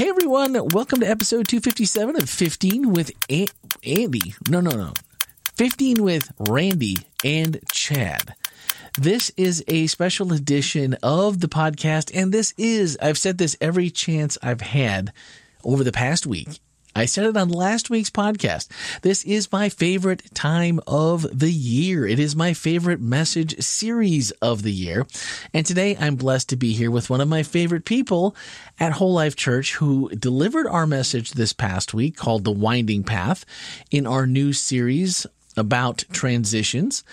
Hey everyone, welcome to episode 257 of 15 with A- Andy. No, no, no. 15 with Randy and Chad. This is a special edition of the podcast, and this is, I've said this every chance I've had over the past week. I said it on last week's podcast. This is my favorite time of the year. It is my favorite message series of the year. And today I'm blessed to be here with one of my favorite people at Whole Life Church who delivered our message this past week called The Winding Path in our new series about transitions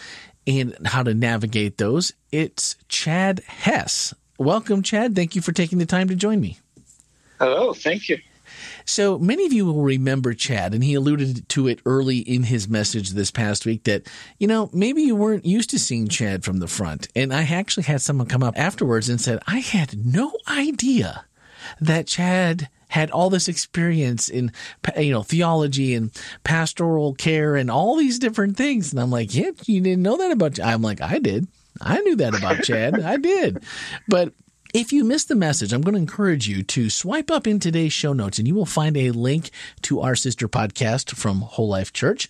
and how to navigate those. It's Chad Hess. Welcome, Chad. Thank you for taking the time to join me. Hello. Thank you. So many of you will remember Chad, and he alluded to it early in his message this past week that, you know, maybe you weren't used to seeing Chad from the front. And I actually had someone come up afterwards and said, I had no idea that Chad had all this experience in you know theology and pastoral care and all these different things. And i'm like yeah you didn't know that about Chad i'm like i did. I knew that about chad. I did. But if you missed the message, I'm going to encourage you to swipe up in today's show notes and you will find a link to our sister podcast from Whole Life Church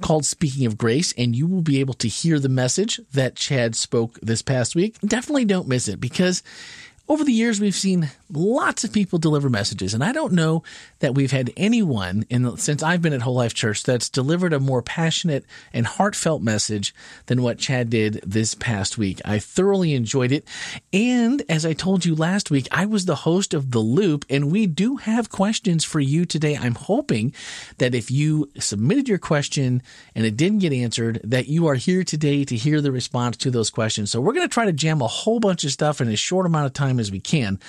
called Speaking of Grace, and you will be able to hear the message that Chad spoke this past week. Definitely don't miss it because over the years, we've seen lots of people deliver messages, and I don't know that we've had anyone in since I've been at Whole Life Church that's delivered a more passionate and heartfelt message than what Chad did this past week. I thoroughly enjoyed it, and as I told you last week, I was the host of the Loop, and we do have questions for you today. I'm hoping that if you submitted your question and it didn't get answered, that you are here today to hear the response to those questions. So we're going to try to jam a whole bunch of stuff in a short amount of time time as we can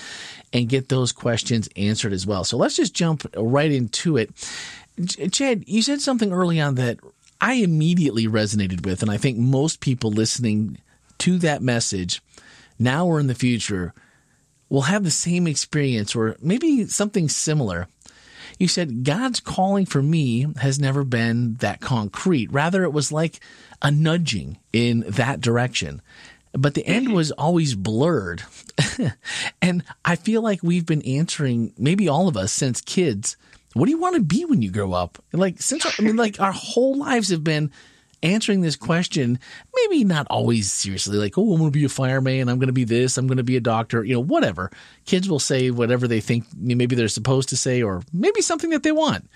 and get those questions answered as well. So let's just jump right into it. Chad, you said something early on that I immediately resonated with, and I think most people listening to that message now or in the future will have the same experience or maybe something similar. You said, God's calling for me has never been that concrete. Rather, it was like a nudging in that direction but the end was always blurred. and I feel like we've been answering, maybe all of us since kids, what do you want to be when you grow up? Like, since, I mean, like our whole lives have been answering this question, maybe not always seriously, like, oh, I'm going to be a fireman, I'm going to be this, I'm going to be a doctor, you know, whatever. Kids will say whatever they think maybe they're supposed to say, or maybe something that they want.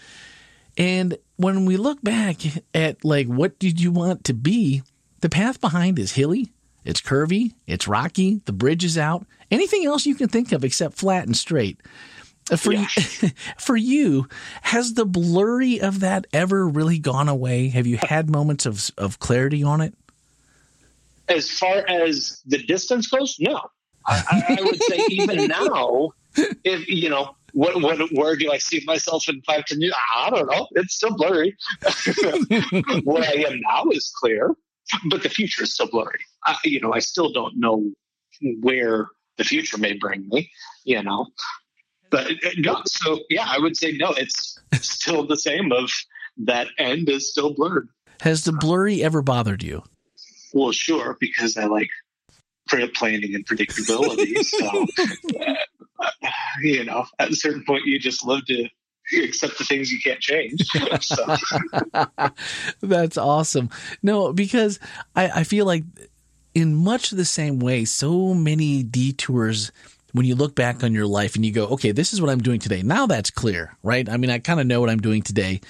And when we look back at like, what did you want to be? The path behind is hilly it's curvy, it's rocky, the bridge is out. Anything else you can think of except flat and straight. Uh, for yeah. you, for you, has the blurry of that ever really gone away? Have you had moments of of clarity on it? As far as the distance goes, no. I, I would say even now, if you know, what, what, where do I see myself in five, ten years? I don't know. It's still blurry. what I am now is clear but the future is still blurry. I, you know, I still don't know where the future may bring me. You know, but uh, no. So yeah, I would say no. It's still the same. Of that end is still blurred. Has the blurry ever bothered you? Well, sure, because I like planning and predictability. so, uh, you know, at a certain point, you just love to accept the things you can't change. That's awesome. No, because I, I feel like in much the same way, so many detours when you look back on your life and you go, okay, this is what I'm doing today. Now that's clear, right? I mean, I kind of know what I'm doing today,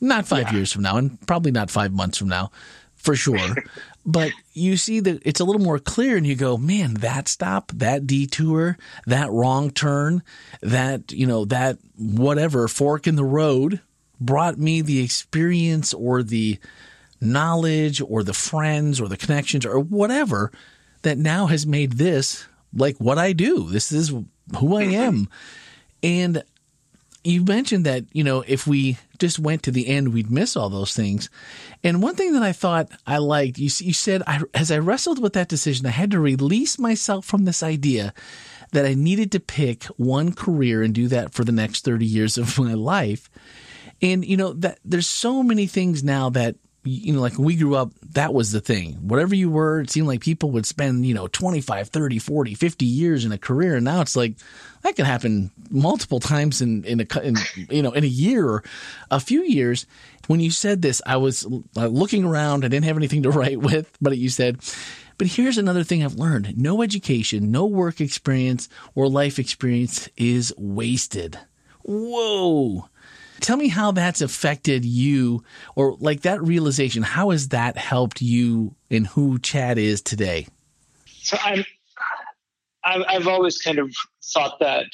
not five yeah. years from now, and probably not five months from now, for sure. but you see that it's a little more clear and you go, man, that stop, that detour, that wrong turn, that, you know, that whatever fork in the road brought me the experience or the knowledge or the friends or the connections or whatever that now has made this like what I do. This is who I mm-hmm. am. And you mentioned that, you know, if we just went to the end, we'd miss all those things. And one thing that I thought I liked, you, you said, I, as I wrestled with that decision, I had to release myself from this idea that I needed to pick one career and do that for the next 30 years of my life. And, you know, that there's so many things now that you know, like when we grew up, that was the thing. Whatever you were, it seemed like people would spend, you know, 25, 30, 40, 50 years in a career. And now it's like that can happen multiple times in, in a, in, you know, in a year or a few years. When you said this, I was uh, looking around. I didn't have anything to write with, but you said, but here's another thing I've learned. No education, no work experience or life experience is wasted. Whoa. Tell me how that's affected you or like that realization. How has that helped you in who Chad is today? So I'm, I've always kind of thought that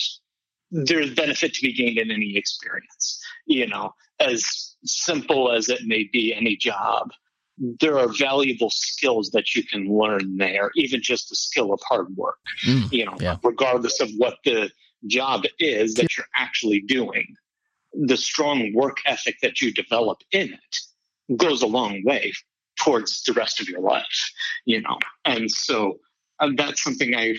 there's benefit to be gained in any experience, you know, as simple as it may be, any job. There are valuable skills that you can learn there, even just the skill of hard work, mm, you know, yeah. regardless of what the job is that you're actually doing the strong work ethic that you develop in it goes a long way towards the rest of your life, you know. And so um, that's something I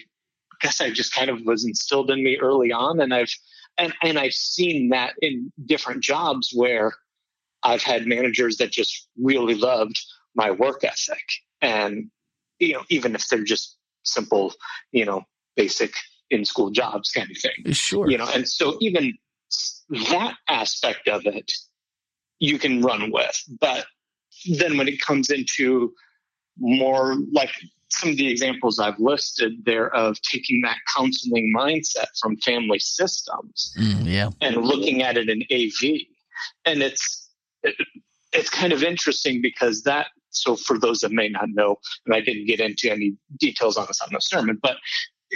guess I just kind of was instilled in me early on, and I've and and I've seen that in different jobs where I've had managers that just really loved my work ethic, and you know, even if they're just simple, you know, basic in school jobs kind of thing. Sure. You know, and so even that aspect of it you can run with. But then when it comes into more like some of the examples I've listed there of taking that counseling mindset from family systems mm, yeah. and looking at it in AV. And it's, it, it's kind of interesting because that, so for those that may not know, and I didn't get into any details on this on the sermon, but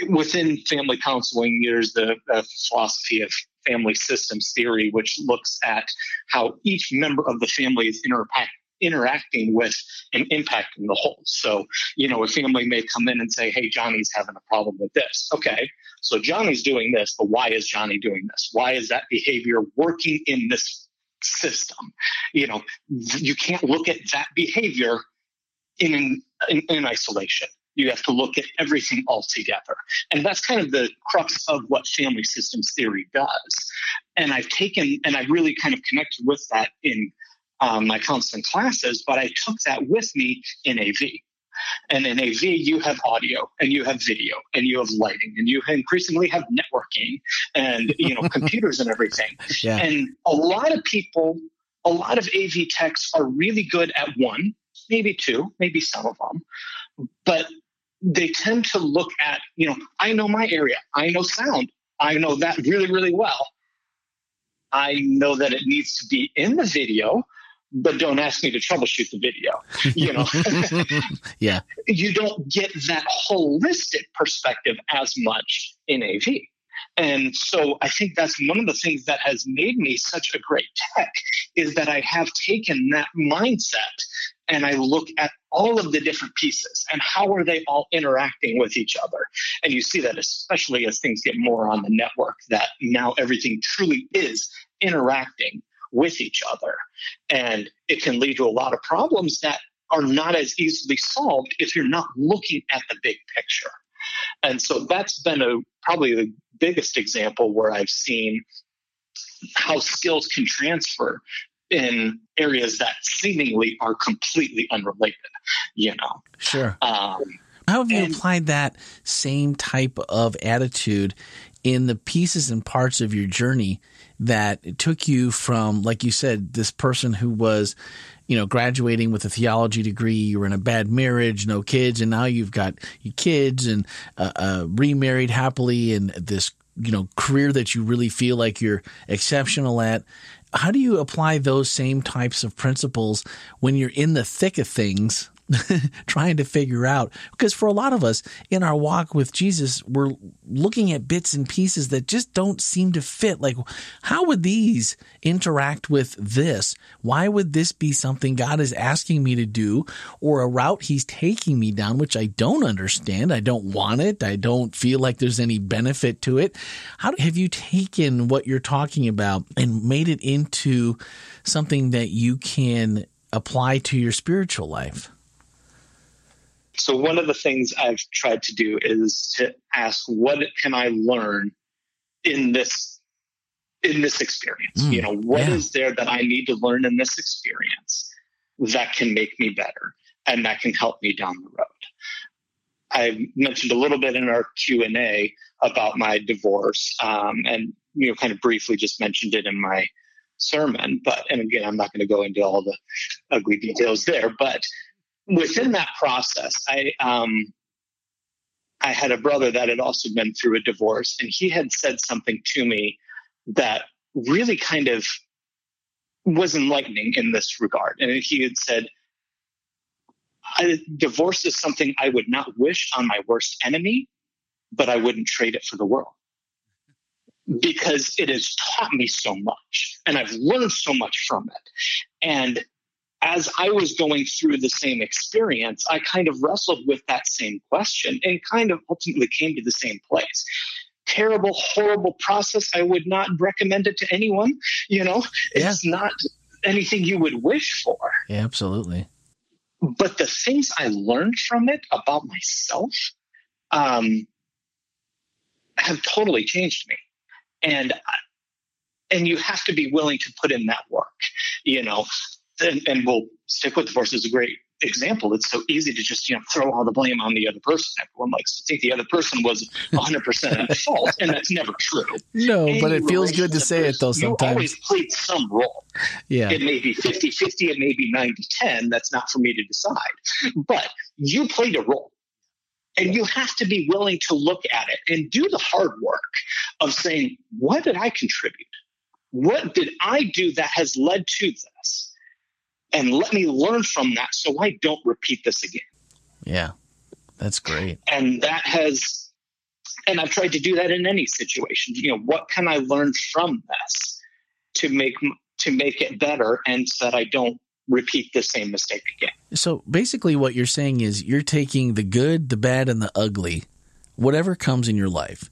within family counseling, there's the, the philosophy of family systems theory, which looks at how each member of the family is interact, interacting with and impacting the whole. So, you know, a family may come in and say, hey, Johnny's having a problem with this. Okay, so Johnny's doing this, but why is Johnny doing this? Why is that behavior working in this system? You know, you can't look at that behavior in, in, in isolation. You have to look at everything all together. And that's kind of the crux of what family systems theory does. And I've taken, and I really kind of connected with that in um, my counseling classes, but I took that with me in AV. And in AV, you have audio and you have video and you have lighting and you increasingly have networking and, you know, computers and everything. Yeah. And a lot of people, a lot of AV techs are really good at one, maybe two, maybe some of them, but they tend to look at, you know, I know my area, I know sound, I know that really, really well. I know that it needs to be in the video, but don't ask me to troubleshoot the video. You know, yeah, you don't get that holistic perspective as much in AV. And so I think that's one of the things that has made me such a great tech is that I have taken that mindset and I look at all of the different pieces and how are they all interacting with each other. And you see that especially as things get more on the network, that now everything truly is interacting with each other. And it can lead to a lot of problems that are not as easily solved if you're not looking at the big picture. And so that's been a probably the biggest example where I've seen how skills can transfer in areas that seemingly are completely unrelated, you know. Sure. Um, how have you and, applied that same type of attitude in the pieces and parts of your journey that took you from, like you said, this person who was, you know, graduating with a theology degree, you were in a bad marriage, no kids, and now you've got your kids and uh, uh, remarried happily and this, you know, career that you really feel like you're exceptional at how do you apply those same types of principles when you're in the thick of things trying to figure out. Because for a lot of us in our walk with Jesus we're looking at bits and pieces that just don't seem to fit. Like how would these interact with this? Why would this be something God is asking me to do or a route he's taking me down which I don't understand. I don't want it. I don't feel like there's any benefit to it. How have you taken what you're talking about and made it into something that you can apply to your spiritual life so one of the things I've tried to do is to ask, what can I learn in this in this experience? Mm, you know, what yeah. is there that I need to learn in this experience? that can make me better and that can help me down the road. I mentioned a little bit in our Q and A about my divorce, um, and you know, kind of briefly just mentioned it in my sermon. But and again, I'm not going to go into all the ugly details there. But within that process, I um, I had a brother that had also been through a divorce, and he had said something to me that really kind of was enlightening in this regard. And he had said, divorce is something I would not wish on my worst enemy, but I wouldn't trade it for the world because it has taught me so much and I've learned so much from it. And as I was going through the same experience, I kind of wrestled with that same question and kind of ultimately came to the same place. Terrible, horrible process. I would not recommend it to anyone. You know, it's not anything you would wish for. Yeah, absolutely. But the things I learned from it about myself um, have totally changed me. And and you have to be willing to put in that work, you know. And, and we'll stick with divorce as a great example. It's so easy to just you know throw all the blame on the other person. Everyone likes to think the other person was 100 percent at fault, and that's never true. No, Any but it feels good to say it though. Sometimes you always played some role. Yeah, it may be 50-50, it may be 90-10. That's not for me to decide, but you played a role. And you have to be willing to look at it and do the hard work of saying, what did I contribute? What did I do that has led to this? And let me learn from that so I don't repeat this again. Yeah, that's great. And that has, and I've tried to do that in any situation. You know, what can I learn from this to make to make it better, and so that I don't repeat the same mistake again. So basically, what you're saying is you're taking the good, the bad, and the ugly, whatever comes in your life,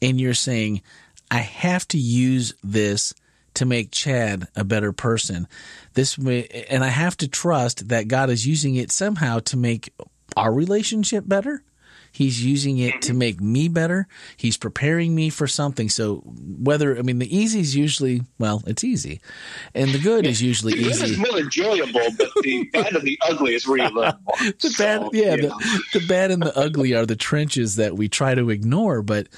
and you're saying, I have to use this to make Chad a better person. This and I have to trust that God is using it somehow to make our relationship better He's using it to mm-hmm. make me better. He's preparing me for something. So whether I mean the easy is usually well, it's easy, and the good is usually the easy. It's more enjoyable, but the bad and the ugly is where you learn more. the bad, so, yeah, the, the bad and the ugly are the trenches that we try to ignore. But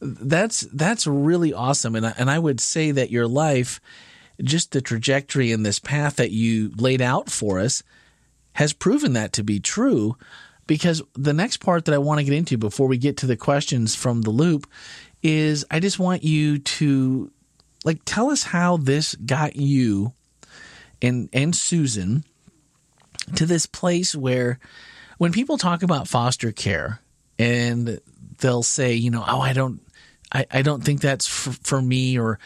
that's that's really awesome, and I, and I would say that your life, just the trajectory and this path that you laid out for us, has proven that to be true because the next part that I want to get into before we get to the questions from the loop is I just want you to like tell us how this got you and and Susan to this place where when people talk about foster care and they'll say, you know, oh, I don't I, I don't think that's for, for me or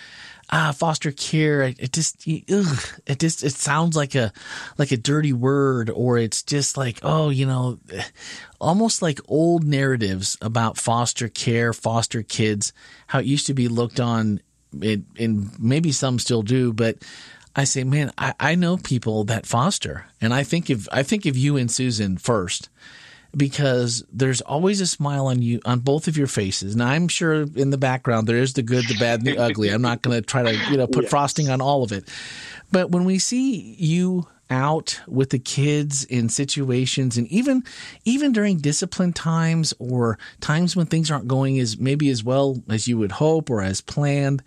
ah, foster care. It just, ugh, it just, it sounds like a, like a dirty word, or it's just like, oh, you know, almost like old narratives about foster care, foster kids, how it used to be looked on, it, and maybe some still do, but I say, man, I, I know people that foster, and I think of, I think of you and Susan first because there's always a smile on you on both of your faces. And I'm sure in the background there is the good, the bad, and the ugly. I'm not going to try to you know put yes. frosting on all of it. But when we see you out with the kids in situations and even even during discipline times or times when things aren't going as maybe as well as you would hope or as planned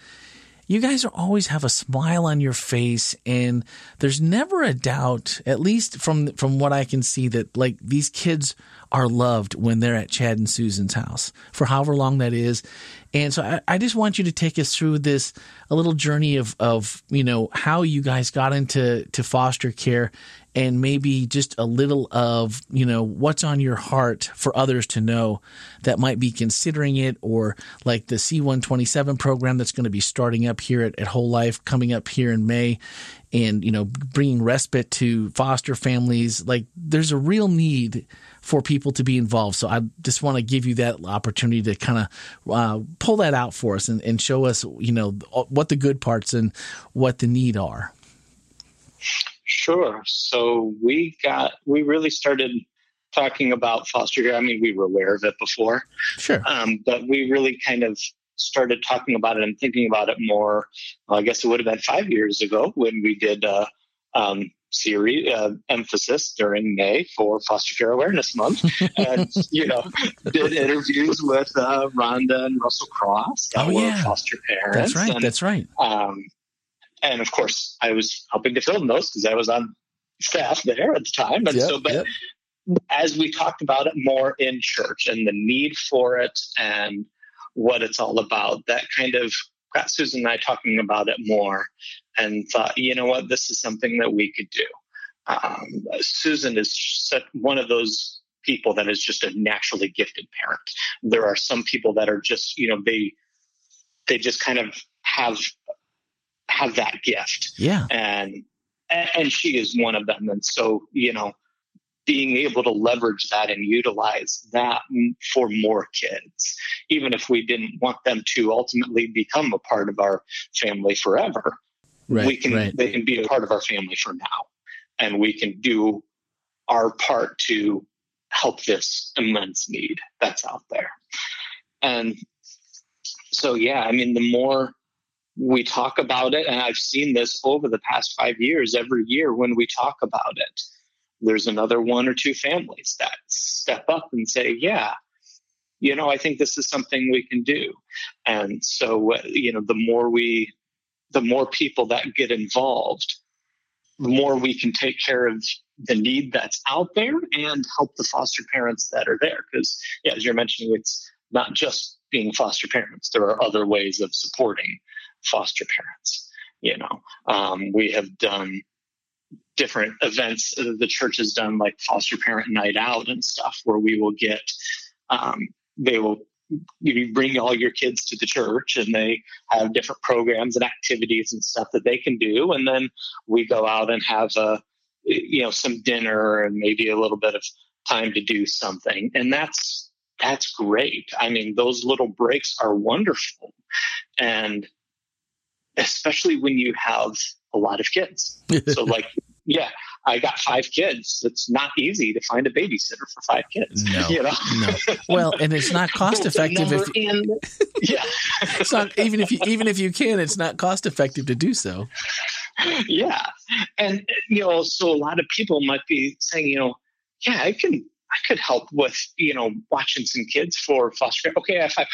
you guys always have a smile on your face and there's never a doubt at least from from what i can see that like these kids are loved when they're at chad and susan's house for however long that is. And so I, I just want you to take us through this a little journey of of you know how you guys got into to foster care and maybe just a little of, you know, what's on your heart for others to know that might be considering it or like the C127 program that's going to be starting up here at, at Whole Life coming up here in May and, you know, bringing respite to foster families. Like there's a real need for people to be involved. So I just want to give you that opportunity to kind of uh, pull that out for us and, and show us, you know, what the good parts and what the need are. Sure. So we got, we really started talking about foster care. I mean, we were aware of it before. Sure. Um, but we really kind of started talking about it and thinking about it more. Well, I guess it would have been five years ago when we did uh, um, series uh, emphasis during May for Foster Care Awareness Month, and you know, did interviews with uh, Rhonda and Russell Cross, oh, yeah. foster parents. That's right. And, that's right. Um, and of course, I was helping to film those because I was on staff there at the time. And yep, so, but yep. as we talked about it more in church and the need for it and what it's all about, that kind of got Susan and I talking about it more and thought, you know what, this is something that we could do. Um, Susan is one of those people that is just a naturally gifted parent. There are some people that are just, you know, they they just kind of have have that gift. Yeah. And and she is one of them. And so, you know, being able to leverage that and utilize that for more kids, even if we didn't want them to ultimately become a part of our family forever, right, we can right. they can be a part of our family for now, and we can do our part to help this immense need that's out there. And so, yeah, I mean, the more we talk about it, and I've seen this over the past five years, every year when we talk about it, there's another one or two families that step up and say, yeah, you know, I think this is something we can do. And so, you know, the more we, the more people that get involved, the more we can take care of the need that's out there and help the foster parents that are there. Because, yeah, as you're mentioning, it's not just being foster parents. There are other ways of supporting foster parents. You know, um, we have done different events the church has done, like foster parent night out and stuff, where we will get, um, they will you bring all your kids to the church and they have different programs and activities and stuff that they can do. And then we go out and have a you know some dinner and maybe a little bit of time to do something. And that's that's great. I mean those little breaks are wonderful. And especially when you have a lot of kids. so like, yeah, I got five kids. It's not easy to find a babysitter for five kids. No, you know? no. Well, and it's not cost effective. If, in, yeah, it's not even if you even if you can, it's not cost effective to do so. Yeah, and you know, so a lot of people might be saying, you know, yeah, I can I could help with, you know, watching some kids for foster care. Okay, if I,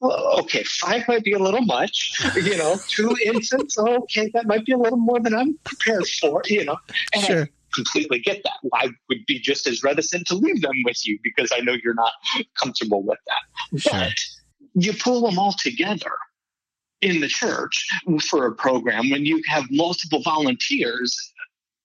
well, okay, five might be a little much, you know, two infants, oh, okay, that might be a little more than I'm prepared for, you know. And sure. I completely get that. I would be just as reticent to leave them with you because I know you're not comfortable with that. Sure. But you pull them all together in the church for a program when you have multiple volunteers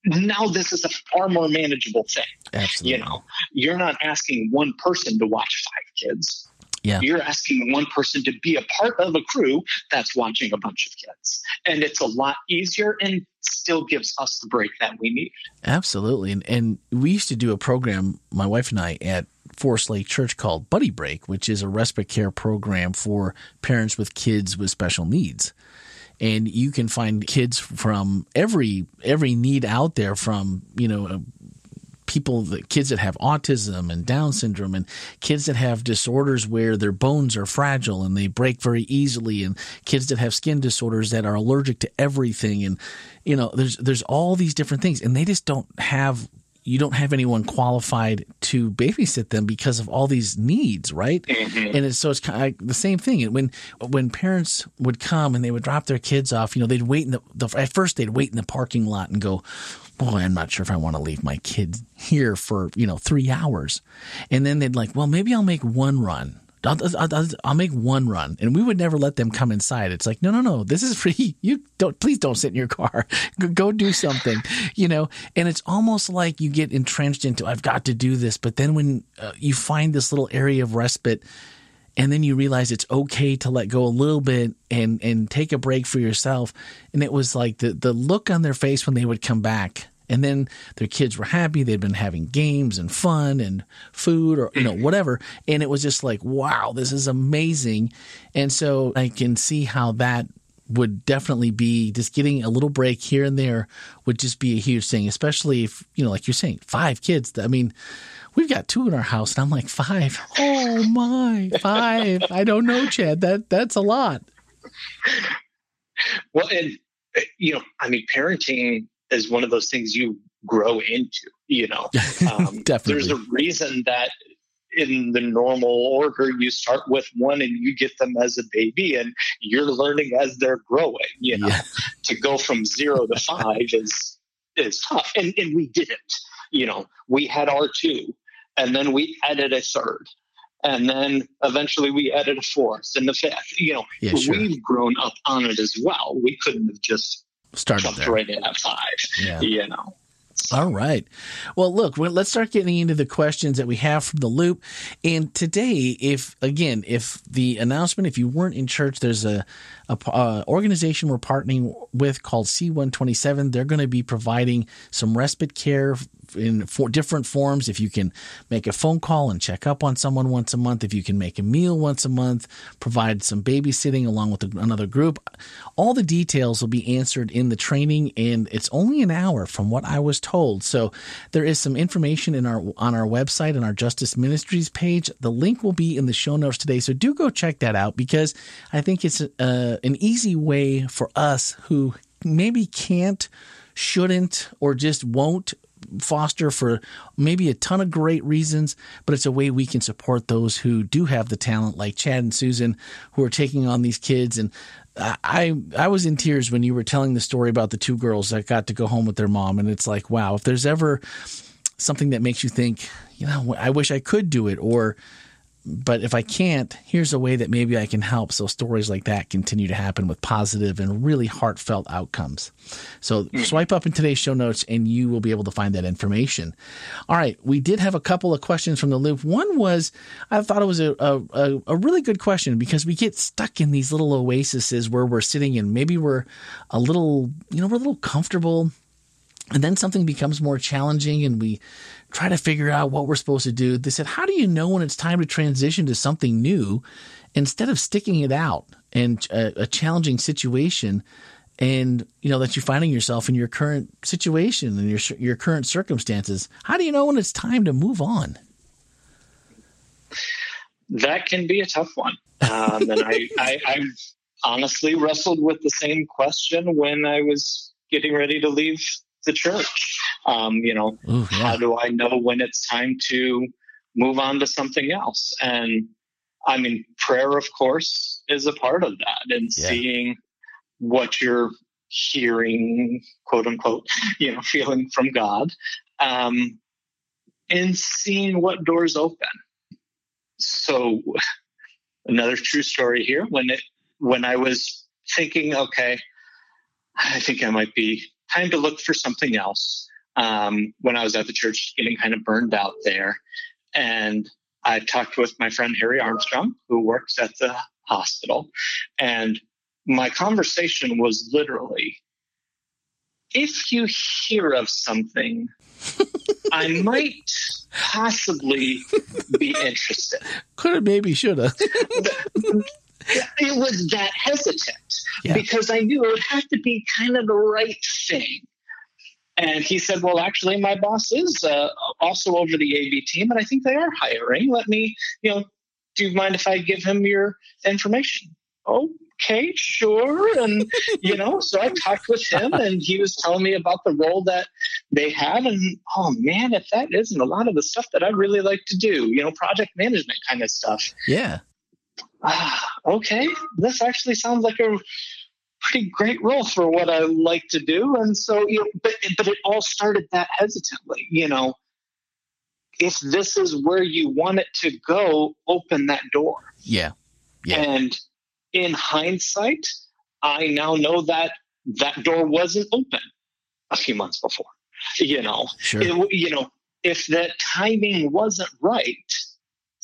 now this is a far more manageable thing. Absolutely. You know, you're not asking one person to watch five kids. Yeah. You're asking one person to be a part of a crew that's watching a bunch of kids. And it's a lot easier and still gives us the break that we need. Absolutely. And, and we used to do a program, my wife and I, at Forest Lake Church called Buddy Break, which is a respite care program for parents with kids with special needs and you can find kids from every every need out there from you know people the kids that have autism and down syndrome and kids that have disorders where their bones are fragile and they break very easily and kids that have skin disorders that are allergic to everything and you know there's there's all these different things and they just don't have you don't have anyone qualified to babysit them because of all these needs, right? Mm-hmm. And it's, so it's kind of the same thing. And when when parents would come and they would drop their kids off, you know, they'd wait in the, the at first they'd wait in the parking lot and go, boy, I'm not sure if I want to leave my kid here for you know three hours, and then they'd like, well, maybe I'll make one run I'll, I'll, I'll, make one run, and we would never let them come inside. It's like, no, no, no, this is free. You don't, please don't sit in your car. Go do something, you know. And it's almost like you get entrenched into, I've got to do this. But then when uh, you find this little area of respite, and then you realize it's okay to let go a little bit and and take a break for yourself. And it was like the the look on their face when they would come back and then their kids were happy. They'd been having games and fun and food or, you know, whatever. And it was just like, wow, this is amazing. And so I can see how that would definitely be just getting a little break here and there would just be a huge thing, especially if, you know, like you're saying, five kids. I mean, we've got two in our house and I'm like, five. Oh my, five. I don't know, Chad. That that's a lot. Well, and you know, I mean, parenting is one of those things you grow into. You know, um, there's a reason that in the normal order you start with one and you get them as a baby and you're learning as they're growing you know yeah. to go from zero to five is is tough and and we didn't you know we had our two and then we added a third and then eventually we added a fourth and the fifth you know yeah, sure. we've grown up on it as well we couldn't have just started there. right in at five yeah. you know all right. Well, look, let's start getting into the questions that we have from the loop. And today, if again, if the announcement, if you weren't in church, there's a, a uh, organization we're partnering with called C127. They're going to be providing some respite care in four different forms. If you can make a phone call and check up on someone once a month, if you can make a meal once a month, provide some babysitting along with another group, all the details will be answered in the training, and it's only an hour from what I was told. So there is some information in our on our website and our Justice Ministries page. The link will be in the show notes today, so do go check that out because I think it's uh, an easy way for us who maybe can't shouldn't or just won't foster for maybe a ton of great reasons, but it's a way we can support those who do have the talent, like Chad and Susan, who are taking on these kids. And I I was in tears when you were telling the story about the two girls that got to go home with their mom, and it's like, wow, if there's ever something that makes you think, you know, I wish I could do it, or but if I can't, here's a way that maybe I can help so stories like that continue to happen with positive and really heartfelt outcomes. So mm-hmm. swipe up in today's show notes and you will be able to find that information. All right, we did have a couple of questions from the loop. One was I thought it was a, a, a really good question because we get stuck in these little oases where we're sitting and maybe we're a little, you know, we're a little comfortable and then something becomes more challenging and we try to figure out what we're supposed to do. They said, How do you know when it's time to transition to something new instead of sticking it out and a, a challenging situation? And you know that you're finding yourself in your current situation and your your current circumstances. How do you know when it's time to move on? That can be a tough one, um, and I, I, I honestly wrestled with the same question when I was getting ready to leave the church. Um, you know, Ooh, yeah. how do I know when it's time to move on to something else? And I mean, prayer, of course, is a part of that and yeah. seeing what you're hearing, quote unquote, you know, feeling from God, um, and seeing what doors open. So, another true story here when it when I was thinking, okay, I think I might be time to look for something else um, when I was at the church, getting kind of burned out there. And I talked with my friend Harry Armstrong, who works at the hospital. And my conversation was literally if you hear of something, I might possibly be interested. Could have, maybe, should have. it was that hesitant yeah. because I knew it would have to be kind of the right thing. And he said, Well, actually, my boss is uh, also over the AV team, and I think they are hiring. Let me, you know, do you mind if I give him your information? Okay, sure. And, you know, so I talked with him, and he was telling me about the role that they had. And, oh, man, if that isn't a lot of the stuff that I really like to do, you know, project management kind of stuff. Yeah ah, okay, this actually sounds like a pretty great role for what I like to do. And so, you know, but, but it all started that hesitantly, you know, if this is where you want it to go, open that door. Yeah. Yeah. And in hindsight, I now know that that door wasn't open a few months before. You know, sure. It, you know, if that timing wasn't right,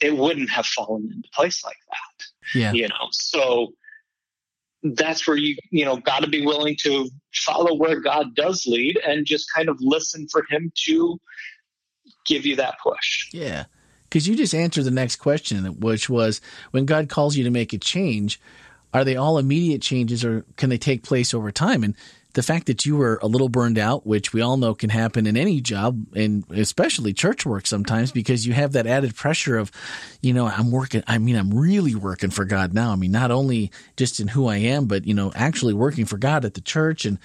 it wouldn't have fallen into place like that. Yeah. You know, so that's where you, you know, got to be willing to follow where God does lead and just kind of listen for Him to give you that push. Yeah. Because you just answered the next question, which was when God calls you to make a change, are they all immediate changes or can they take place over time? And the fact that you were a little burned out, which we all know can happen in any job and especially church work sometimes mm-hmm. because you have that added pressure of, you know, I'm working, I mean, I'm really working for God now. I mean, not only just in who I am, but, you know, actually working for God at the church. And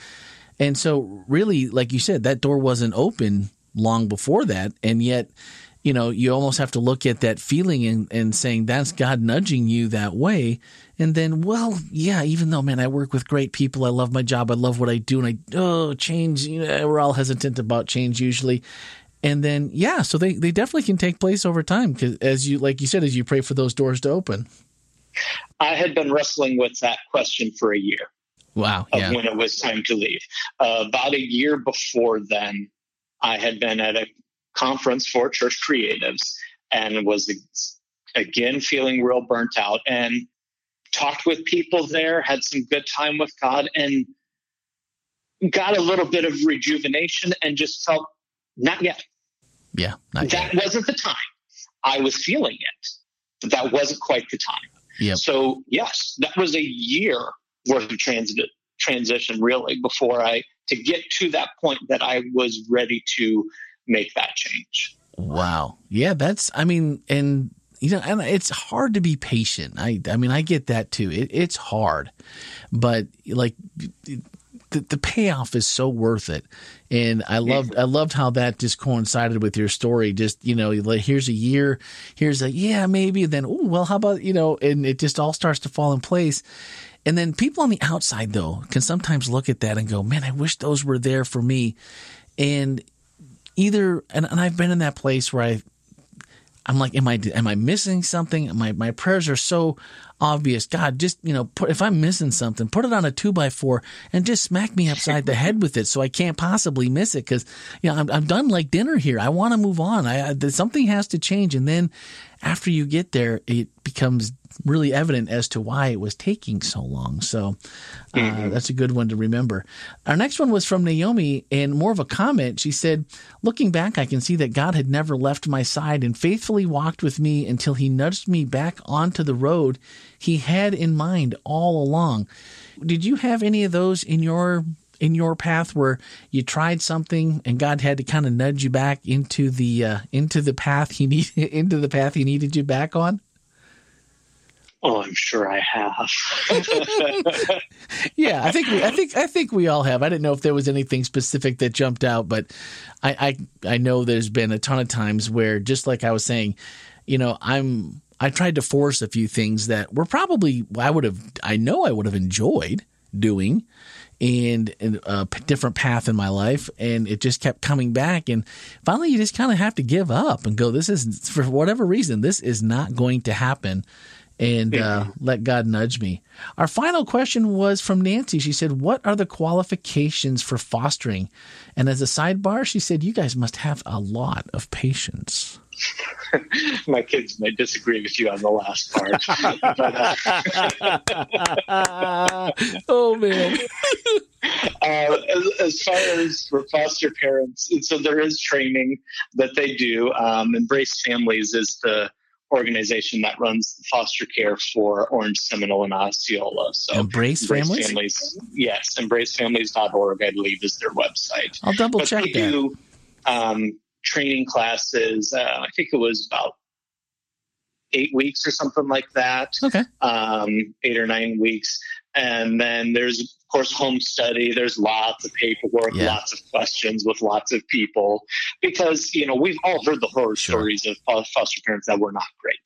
And so, really, like you said, that door wasn't open long before that. And yet, you know, you almost have to look at that feeling and, and saying that's God nudging you that way. And then, well, yeah, even though, man, I work with great people, I love my job, I love what I do, and I, oh, change, you know, we're all hesitant about change usually. And then, yeah, so they, they definitely can take place over time because, as you, like you said, as you pray for those doors to open. I had been wrestling with that question for a year. Wow. Yeah. when it was time to leave. Uh, about a year before then, I had been at a conference for church creatives and was again feeling real burnt out and talked with people there, had some good time with God, and got a little bit of rejuvenation and just felt not yet. Yeah. Not that yet. wasn't the time. I was feeling it, but that wasn't quite the time. Yep. So, yes, that was a year worth of transit, transition, really, before I, to get to that point that I was ready to make that change. Wow. Yeah, that's, I mean, and, you know, and it's hard to be patient. I, I mean, I get that too. It, it's hard, but like the, the payoff is so worth it. And I loved I loved how that just coincided with your story. Just you know, like here's a year, here's a yeah maybe, and then oh well, how about you know, and it just all starts to fall in place. And then people on the outside though can sometimes look at that and go, man, I wish those were there for me. And either and, and I've been in that place where I I'm like, am I am I missing something? My my prayers are so obvious. God, just, you know, put, if I'm missing something, put it on a two by four and just smack me upside the head with it so I can't possibly miss it. Cause, you know, I'm, I'm done like dinner here. I want to move on. I, I, something has to change. And then after you get there, it becomes really evident as to why it was taking so long. So uh, mm-hmm. that's a good one to remember. Our next one was from Naomi and more of a comment. She said, Looking back, I can see that God had never left my side and faithfully walked with me until he nudged me back onto the road he had in mind all along. Did you have any of those in your in your path where you tried something and God had to kind of nudge you back into the uh, into the path he need into the path he needed you back on? Oh, I'm sure I have. yeah, I think we, I think I think we all have. I didn't know if there was anything specific that jumped out, but I I, I know there's been a ton of times where, just like I was saying, you know, I'm I tried to force a few things that were probably I would have I know I would have enjoyed doing and, and a different path in my life and it just kept coming back and finally you just kind of have to give up and go this is for whatever reason this is not going to happen and uh, let God nudge me. Our final question was from Nancy. She said, What are the qualifications for fostering? And as a sidebar, she said, You guys must have a lot of patience. My kids may disagree with you on the last part. but, uh, oh, man. Uh, as, as, far as for foster parents, so there is training that they do. Um, Embrace Families is the organization that runs foster care for Orange Seminole and Osceola. So Embrace, Embrace Families? Families? Yes, embracefamilies.org, I believe, is their website. I'll double but check they that. Do, um, training classes. Uh, I think it was about eight weeks or something like that. Okay. Um, eight or nine weeks. And then there's, of course, home study. There's lots of paperwork, yeah. lots of questions with lots of people because, you know, we've all heard the horror sure. stories of foster parents that were not great.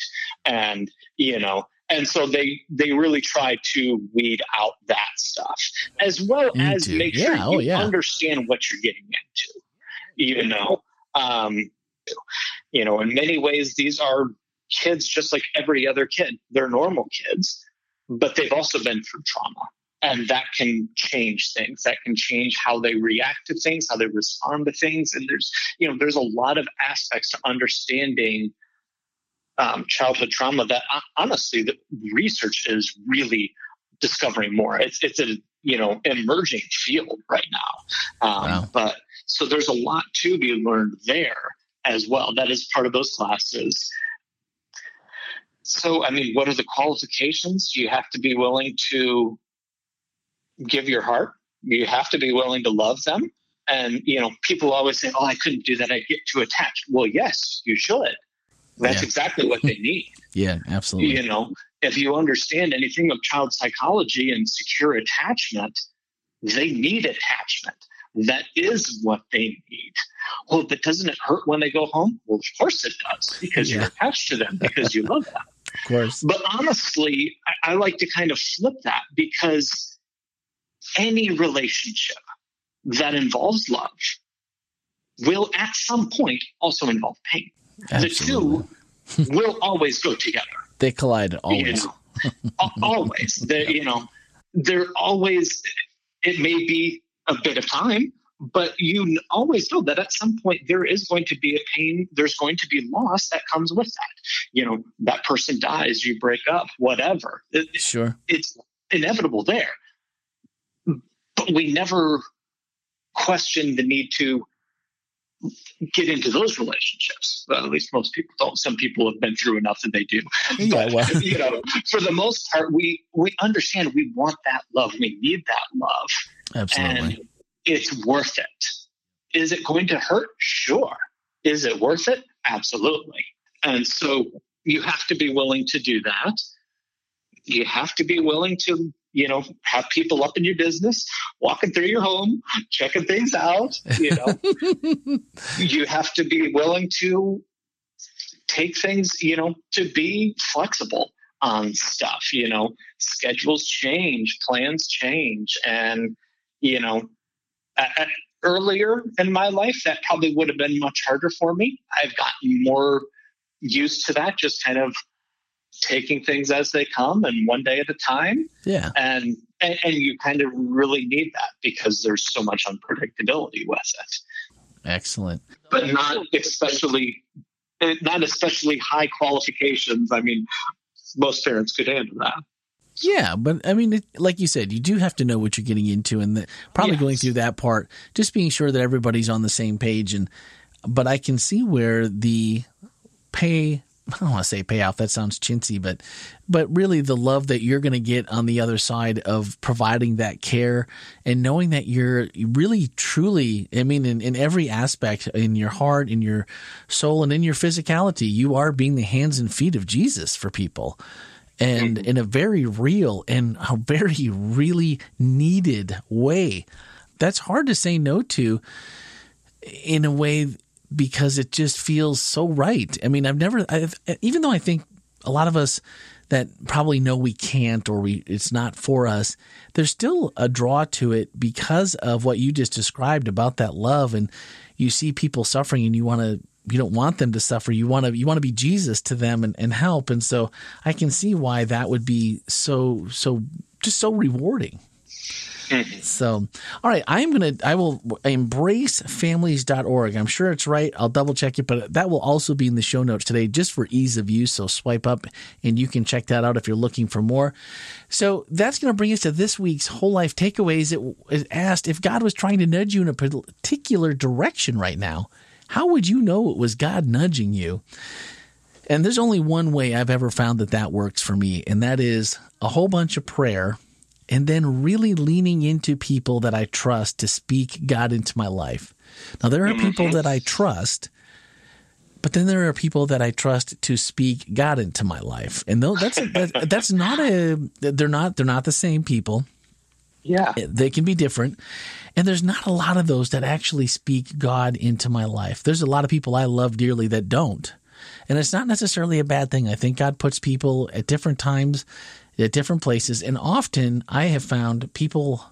And, you know, and so they they really try to weed out that stuff as well as make yeah. sure you oh, yeah. understand what you're getting into you know um, you know in many ways these are kids just like every other kid. They're normal kids but they've also been through trauma and that can change things. That can change how they react to things how they respond to things and there's you know there's a lot of aspects to understanding um, childhood trauma that honestly the research is really discovering more it's it's a you know emerging field right now um, wow. but so there's a lot to be learned there as well that is part of those classes so, I mean, what are the qualifications? You have to be willing to give your heart. You have to be willing to love them. And, you know, people always say, oh, I couldn't do that. I get too attached. Well, yes, you should. That's yeah. exactly what they need. yeah, absolutely. You know, if you understand anything of child psychology and secure attachment, they need attachment. That is what they need. Well, but doesn't it hurt when they go home? Well, of course it does because yeah. you're attached to them because you love them. Of course. But honestly, I, I like to kind of flip that because any relationship that involves love will at some point also involve pain. Absolutely. The two will always go together. They collide always. You know, always. They, you know, they're always, it may be a bit of time, but you always know that at some point there is going to be a pain, there's going to be loss that comes with that. You know, that person dies, you break up, whatever. Sure. It's inevitable there. But we never question the need to get into those relationships. Well, at least most people don't. Some people have been through enough that they do. Yeah, but, well. you know, for the most part, we we understand we want that love. We need that love. Absolutely. And it's worth it. Is it going to hurt? Sure. Is it worth it? Absolutely. And so you have to be willing to do that. You have to be willing to you know, have people up in your business, walking through your home, checking things out. You know, you have to be willing to take things, you know, to be flexible on stuff. You know, schedules change, plans change, and you know, earlier in my life, that probably would have been much harder for me. I've gotten more used to that, just kind of taking things as they come and one day at a time. Yeah. And, and, and you kind of really need that because there's so much unpredictability with it. Excellent. But not especially not especially high qualifications. I mean, most parents could handle that. Yeah, but I mean, it, like you said, you do have to know what you're getting into, and the, probably yes. going through that part, just being sure that everybody's on the same page. And but I can see where the pay I don't want to say payoff. That sounds chintzy, but but really the love that you're going to get on the other side of providing that care and knowing that you're really truly, I mean, in, in every aspect, in your heart, in your soul, and in your physicality, you are being the hands and feet of Jesus for people. And mm-hmm. in a very real and a very really needed way. That's hard to say no to in a way because it just feels so right. I mean, I've never, I've, even though I think a lot of us that probably know we can't or we it's not for us, there's still a draw to it because of what you just described about that love, and you see people suffering, and you want to. You don't want them to suffer. You want to you want to be Jesus to them and, and help. And so I can see why that would be so so just so rewarding. So, all right, I'm going to, I will embracefamilies.org. I'm sure it's right. I'll double check it, but that will also be in the show notes today just for ease of use. So swipe up and you can check that out if you're looking for more. So that's going to bring us to this week's whole life takeaways. It asked if God was trying to nudge you in a particular direction right now, how would you know it was God nudging you? And there's only one way I've ever found that that works for me, and that is a whole bunch of prayer and then really leaning into people that I trust to speak God into my life. Now, there are people mm-hmm. that I trust, but then there are people that I trust to speak God into my life, and that's that, that's not a they're not they're not the same people. Yeah, they can be different, and there's not a lot of those that actually speak God into my life. There's a lot of people I love dearly that don't. And it's not necessarily a bad thing. I think God puts people at different times at different places. And often I have found people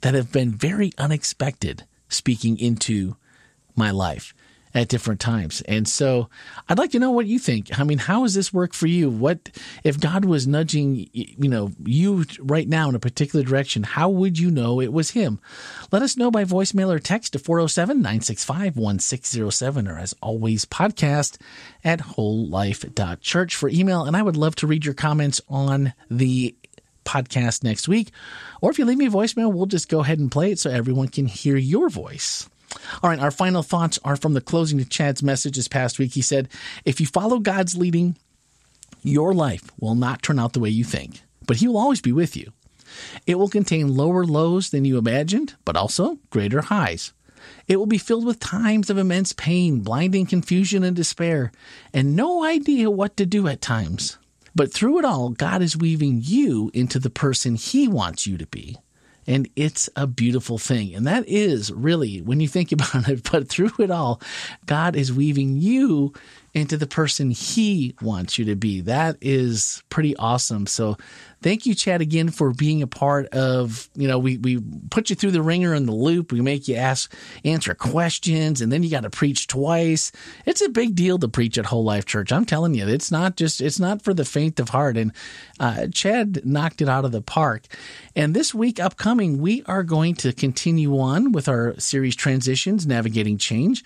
that have been very unexpected speaking into my life at different times. And so I'd like to know what you think. I mean, how does this work for you? What if God was nudging, you know, you right now in a particular direction, how would you know it was him? Let us know by voicemail or text to 407-965-1607 or as always podcast at wholelife.church for email and I would love to read your comments on the podcast next week. Or if you leave me a voicemail, we'll just go ahead and play it so everyone can hear your voice. All right, our final thoughts are from the closing to Chad's message this past week. He said, If you follow God's leading, your life will not turn out the way you think, but He will always be with you. It will contain lower lows than you imagined, but also greater highs. It will be filled with times of immense pain, blinding confusion and despair, and no idea what to do at times. But through it all, God is weaving you into the person He wants you to be And it's a beautiful thing. And that is really, when you think about it, but through it all, God is weaving you into the person he wants you to be. That is pretty awesome. So thank you, Chad, again for being a part of, you know, we, we put you through the wringer and the loop. We make you ask, answer questions, and then you got to preach twice. It's a big deal to preach at Whole Life Church. I'm telling you, it's not just, it's not for the faint of heart. And uh, Chad knocked it out of the park. And this week upcoming, we are going to continue on with our series Transitions, Navigating Change.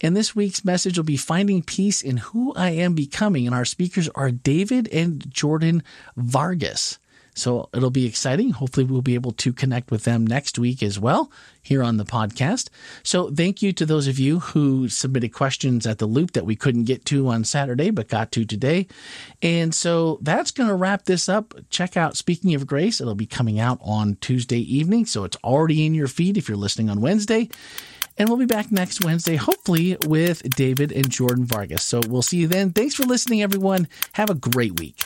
And this week's message will be finding peace in who I am becoming. And our speakers are David and Jordan Vargas. So it'll be exciting. Hopefully, we'll be able to connect with them next week as well here on the podcast. So, thank you to those of you who submitted questions at the loop that we couldn't get to on Saturday, but got to today. And so that's going to wrap this up. Check out Speaking of Grace. It'll be coming out on Tuesday evening. So, it's already in your feed if you're listening on Wednesday. And we'll be back next Wednesday, hopefully with David and Jordan Vargas. So we'll see you then. Thanks for listening, everyone. Have a great week.